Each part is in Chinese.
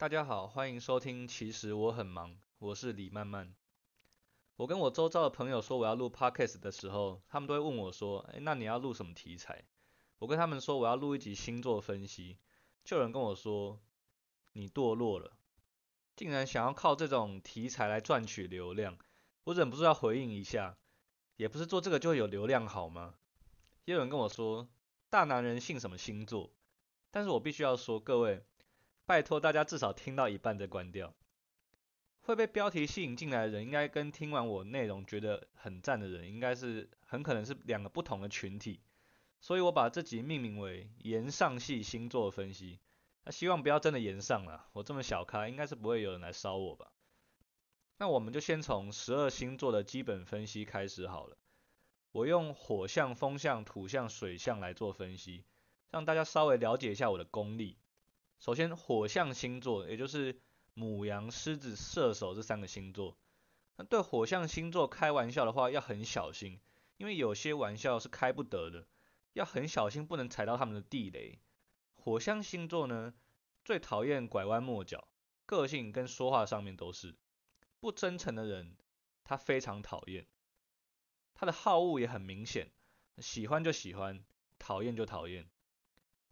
大家好，欢迎收听。其实我很忙，我是李曼曼。我跟我周遭的朋友说我要录 podcast 的时候，他们都会问我说：“哎，那你要录什么题材？”我跟他们说我要录一集星座分析，就有人跟我说：“你堕落了，竟然想要靠这种题材来赚取流量。”我忍不住要回应一下，也不是做这个就有流量好吗？也有人跟我说：“大男人信什么星座？”但是我必须要说，各位。拜托大家至少听到一半再关掉。会被标题吸引进来的人，应该跟听完我内容觉得很赞的人，应该是很可能是两个不同的群体。所以我把这集命名为“延上系星座分析”。那希望不要真的延上了，我这么小咖，应该是不会有人来烧我吧？那我们就先从十二星座的基本分析开始好了。我用火象、风象、土象、水象来做分析，让大家稍微了解一下我的功力。首先，火象星座，也就是母羊、狮子、射手这三个星座，那对火象星座开玩笑的话要很小心，因为有些玩笑是开不得的，要很小心，不能踩到他们的地雷。火象星座呢，最讨厌拐弯抹角，个性跟说话上面都是不真诚的人，他非常讨厌。他的好恶也很明显，喜欢就喜欢，讨厌就讨厌。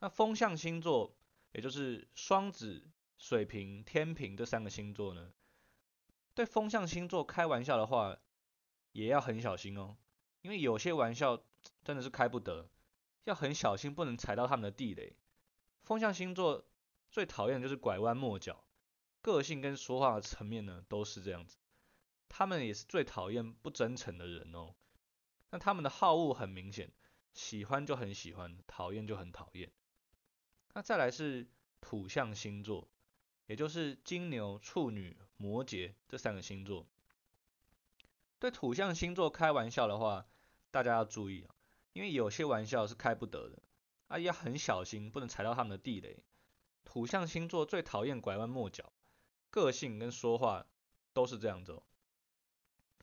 那风象星座。也就是双子、水瓶、天平这三个星座呢，对风象星座开玩笑的话，也要很小心哦，因为有些玩笑真的是开不得，要很小心，不能踩到他们的地雷。风象星座最讨厌就是拐弯抹角，个性跟说话的层面呢都是这样子，他们也是最讨厌不真诚的人哦。那他们的好恶很明显，喜欢就很喜欢，讨厌就很讨厌。那再来是土象星座，也就是金牛、处女、摩羯这三个星座。对土象星座开玩笑的话，大家要注意，因为有些玩笑是开不得的，啊要很小心，不能踩到他们的地雷。土象星座最讨厌拐弯抹角，个性跟说话都是这样子，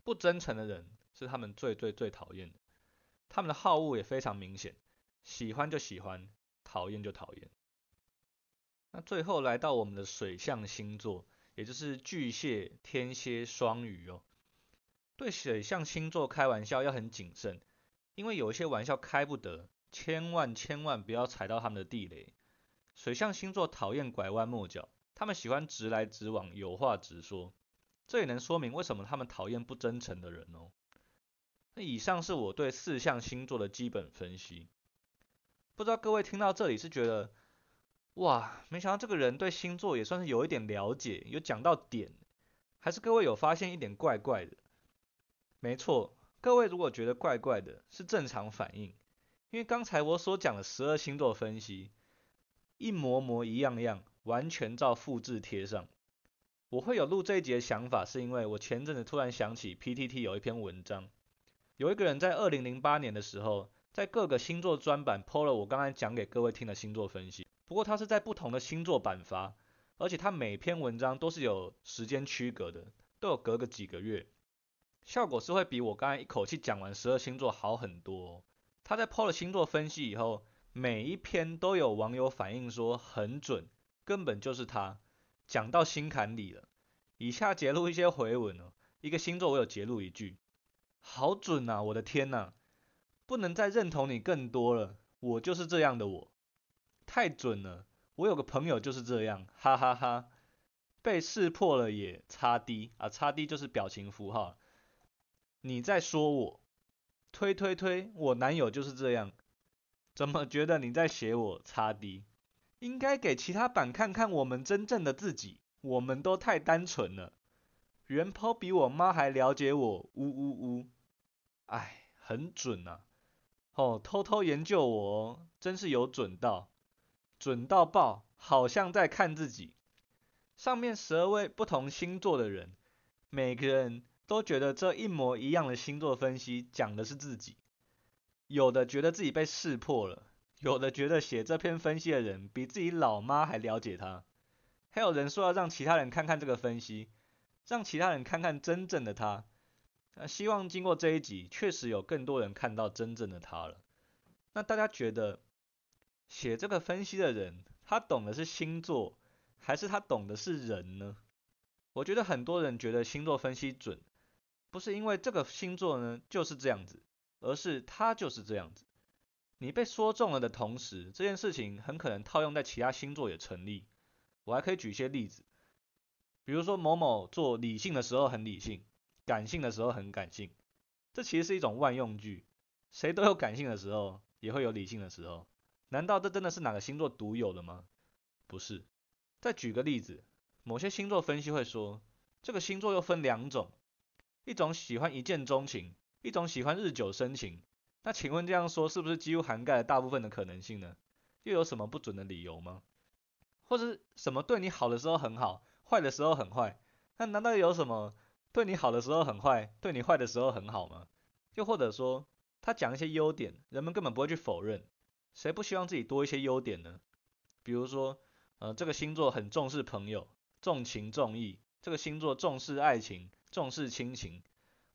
不真诚的人是他们最最最讨厌的。他们的好恶也非常明显，喜欢就喜欢，讨厌就讨厌。那最后来到我们的水象星座，也就是巨蟹、天蝎、双鱼哦。对水象星座开玩笑要很谨慎，因为有一些玩笑开不得，千万千万不要踩到他们的地雷。水象星座讨厌拐弯抹角，他们喜欢直来直往，有话直说。这也能说明为什么他们讨厌不真诚的人哦。那以上是我对四象星座的基本分析。不知道各位听到这里是觉得？哇，没想到这个人对星座也算是有一点了解，有讲到点，还是各位有发现一点怪怪的？没错，各位如果觉得怪怪的，是正常反应，因为刚才我所讲的十二星座分析，一模模一样样，完全照复制贴上。我会有录这一节的想法，是因为我前阵子突然想起 PTT 有一篇文章，有一个人在二零零八年的时候，在各个星座专版 PO 了我刚才讲给各位听的星座分析。不过它是在不同的星座版发，而且它每篇文章都是有时间区隔的，都有隔个几个月，效果是会比我刚才一口气讲完十二星座好很多。哦他在抛了星座分析以后，每一篇都有网友反映说很准，根本就是他讲到心坎里了。以下截录一些回文哦，一个星座我有截录一句，好准啊，我的天呐，不能再认同你更多了，我就是这样的我。太准了！我有个朋友就是这样，哈哈哈。被识破了也擦低啊，擦低就是表情符号。你在说我？推推推，我男友就是这样。怎么觉得你在写我？擦低，应该给其他版看看我们真正的自己。我们都太单纯了。原抛比我妈还了解我，呜呜呜。哎，很准啊。哦，偷偷研究我哦，真是有准到。准到爆，好像在看自己。上面十二位不同星座的人，每个人都觉得这一模一样的星座分析讲的是自己。有的觉得自己被识破了，有的觉得写这篇分析的人比自己老妈还了解他。还有人说要让其他人看看这个分析，让其他人看看真正的他。那希望经过这一集，确实有更多人看到真正的他了。那大家觉得？写这个分析的人，他懂的是星座，还是他懂的是人呢？我觉得很多人觉得星座分析准，不是因为这个星座呢就是这样子，而是他就是这样子。你被说中了的同时，这件事情很可能套用在其他星座也成立。我还可以举一些例子，比如说某某做理性的时候很理性，感性的时候很感性，这其实是一种万用句。谁都有感性的时候，也会有理性的时候。难道这真的是哪个星座独有的吗？不是。再举个例子，某些星座分析会说，这个星座又分两种，一种喜欢一见钟情，一种喜欢日久生情。那请问这样说是不是几乎涵盖了大部分的可能性呢？又有什么不准的理由吗？或者什么对你好的时候很好，坏的时候很坏？那难道有什么对你好的时候很坏，对你坏的时候很好吗？又或者说他讲一些优点，人们根本不会去否认，谁不希望自己多一些优点呢？比如说，呃，这个星座很重视朋友，重情重义；这个星座重视爱情，重视亲情。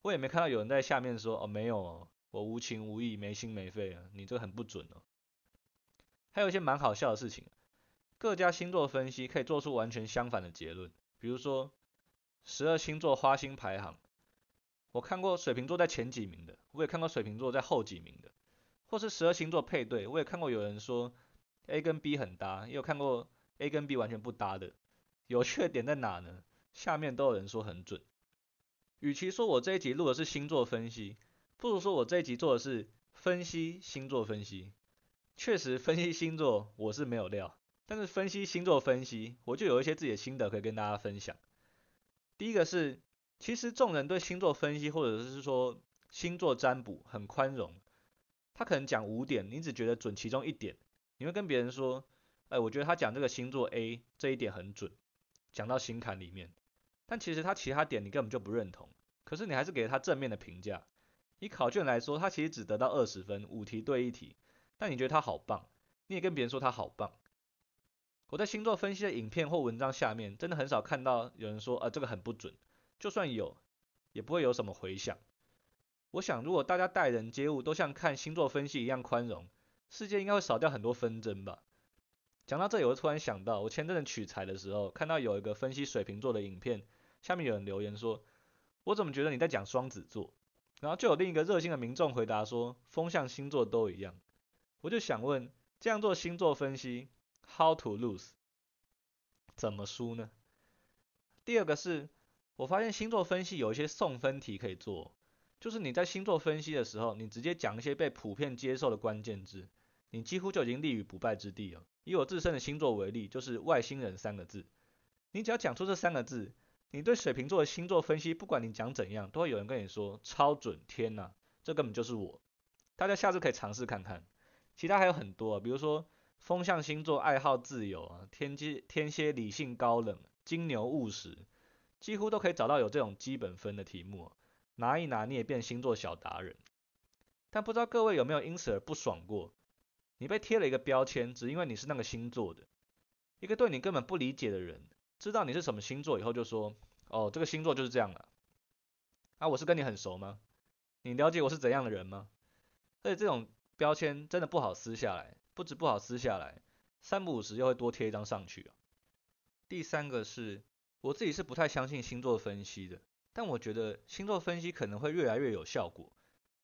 我也没看到有人在下面说，哦，没有哦。我无情无义，没心没肺啊！你这个很不准哦。还有一些蛮好笑的事情，各家星座分析可以做出完全相反的结论。比如说十二星座花心排行，我看过水瓶座在前几名的，我也看过水瓶座在后几名的。或是十二星座配对，我也看过有人说 A 跟 B 很搭，也有看过 A 跟 B 完全不搭的。有趣的点在哪呢？下面都有人说很准。与其说我这一集录的是星座分析，不如说，我这一集做的是分析星座分析。确实，分析星座我是没有料，但是分析星座分析，我就有一些自己的心得可以跟大家分享。第一个是，其实众人对星座分析或者是说星座占卜很宽容，他可能讲五点，你只觉得准其中一点，你会跟别人说，哎，我觉得他讲这个星座 A 这一点很准，讲到心坎里面。但其实他其他点你根本就不认同，可是你还是给他正面的评价。以考卷来说，他其实只得到二十分，五题对一题。但你觉得他好棒，你也跟别人说他好棒。我在星座分析的影片或文章下面，真的很少看到有人说啊这个很不准，就算有，也不会有什么回响。我想，如果大家待人接物都像看星座分析一样宽容，世界应该会少掉很多纷争吧。讲到这里，我突然想到，我前阵子取材的时候，看到有一个分析水瓶座的影片，下面有人留言说，我怎么觉得你在讲双子座？然后就有另一个热心的民众回答说，风向星座都一样。我就想问，这样做星座分析，how to lose？怎么输呢？第二个是，我发现星座分析有一些送分题可以做，就是你在星座分析的时候，你直接讲一些被普遍接受的关键字，你几乎就已经立于不败之地了。以我自身的星座为例，就是外星人三个字，你只要讲出这三个字。你对水瓶座的星座分析，不管你讲怎样，都会有人跟你说超准，天呐，这根本就是我。大家下次可以尝试看看。其他还有很多啊，比如说风象星座爱好自由啊，天机天蝎理性高冷，金牛务实，几乎都可以找到有这种基本分的题目，拿一拿你也变星座小达人。但不知道各位有没有因此而不爽过？你被贴了一个标签，只因为你是那个星座的，一个对你根本不理解的人。知道你是什么星座以后，就说哦，这个星座就是这样了。啊，我是跟你很熟吗？你了解我是怎样的人吗？而且这种标签真的不好撕下来，不止不好撕下来，三不五时又会多贴一张上去。第三个是，我自己是不太相信星座分析的，但我觉得星座分析可能会越来越有效果。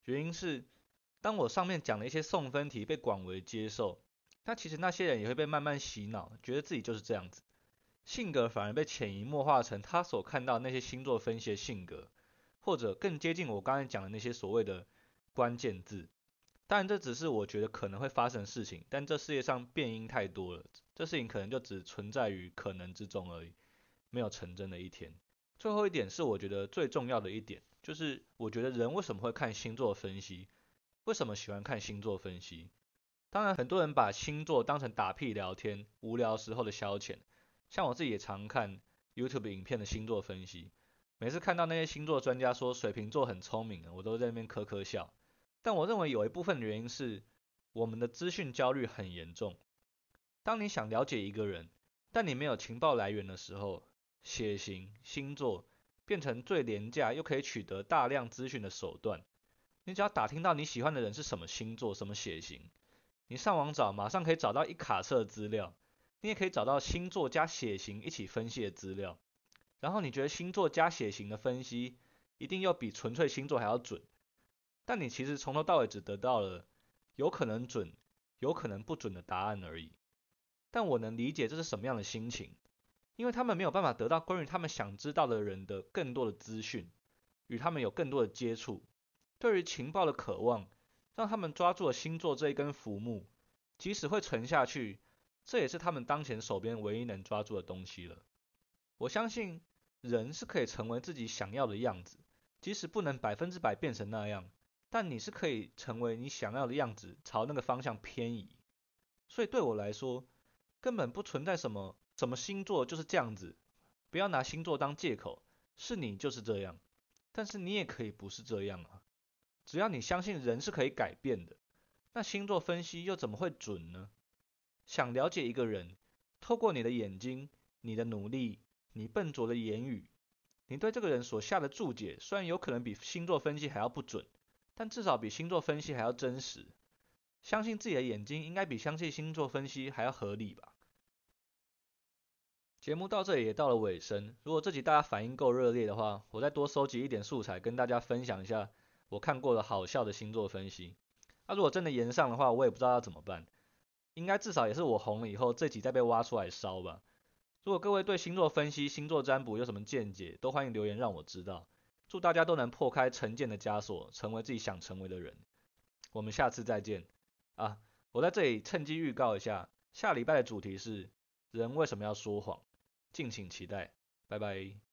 原因是，当我上面讲的一些送分题被广为接受，那其实那些人也会被慢慢洗脑，觉得自己就是这样子。性格反而被潜移默化成他所看到那些星座分析的性格，或者更接近我刚才讲的那些所谓的关键字。当然，这只是我觉得可能会发生的事情，但这世界上变因太多了，这事情可能就只存在于可能之中而已，没有成真的一天。最后一点是我觉得最重要的一点，就是我觉得人为什么会看星座分析？为什么喜欢看星座分析？当然，很多人把星座当成打屁聊天、无聊时候的消遣。像我自己也常看 YouTube 影片的星座分析，每次看到那些星座专家说水瓶座很聪明，我都在那边呵呵笑。但我认为有一部分原因是我们的资讯焦虑很严重。当你想了解一个人，但你没有情报来源的时候，血型、星座变成最廉价又可以取得大量资讯的手段。你只要打听到你喜欢的人是什么星座、什么血型，你上网找，马上可以找到一卡册资料。你也可以找到星座加血型一起分析的资料，然后你觉得星座加血型的分析一定要比纯粹星座还要准，但你其实从头到尾只得到了有可能准、有可能不准的答案而已。但我能理解这是什么样的心情，因为他们没有办法得到关于他们想知道的人的更多的资讯，与他们有更多的接触，对于情报的渴望，让他们抓住了星座这一根浮木，即使会沉下去，这也是他们当前手边唯一能抓住的东西了。我相信人是可以成为自己想要的样子，即使不能百分之百变成那样，但你是可以成为你想要的样子，朝那个方向偏移。所以对我来说，根本不存在什么什么星座就是这样子，不要拿星座当借口，是你就是这样，但是你也可以不是这样啊。只要你相信人是可以改变的，那星座分析又怎么会准呢？想了解一个人，透过你的眼睛、你的努力、你笨拙的言语，你对这个人所下的注解，虽然有可能比星座分析还要不准，但至少比星座分析还要真实。相信自己的眼睛，应该比相信星座分析还要合理吧。节目到这里也到了尾声，如果这集大家反应够热烈的话，我再多收集一点素材，跟大家分享一下我看过的好笑的星座分析。那如果真的延上的话，我也不知道要怎么办。应该至少也是我红了以后，这集再被挖出来烧吧。如果各位对星座分析、星座占卜有什么见解，都欢迎留言让我知道。祝大家都能破开成见的枷锁，成为自己想成为的人。我们下次再见。啊，我在这里趁机预告一下，下礼拜的主题是人为什么要说谎。敬请期待，拜拜。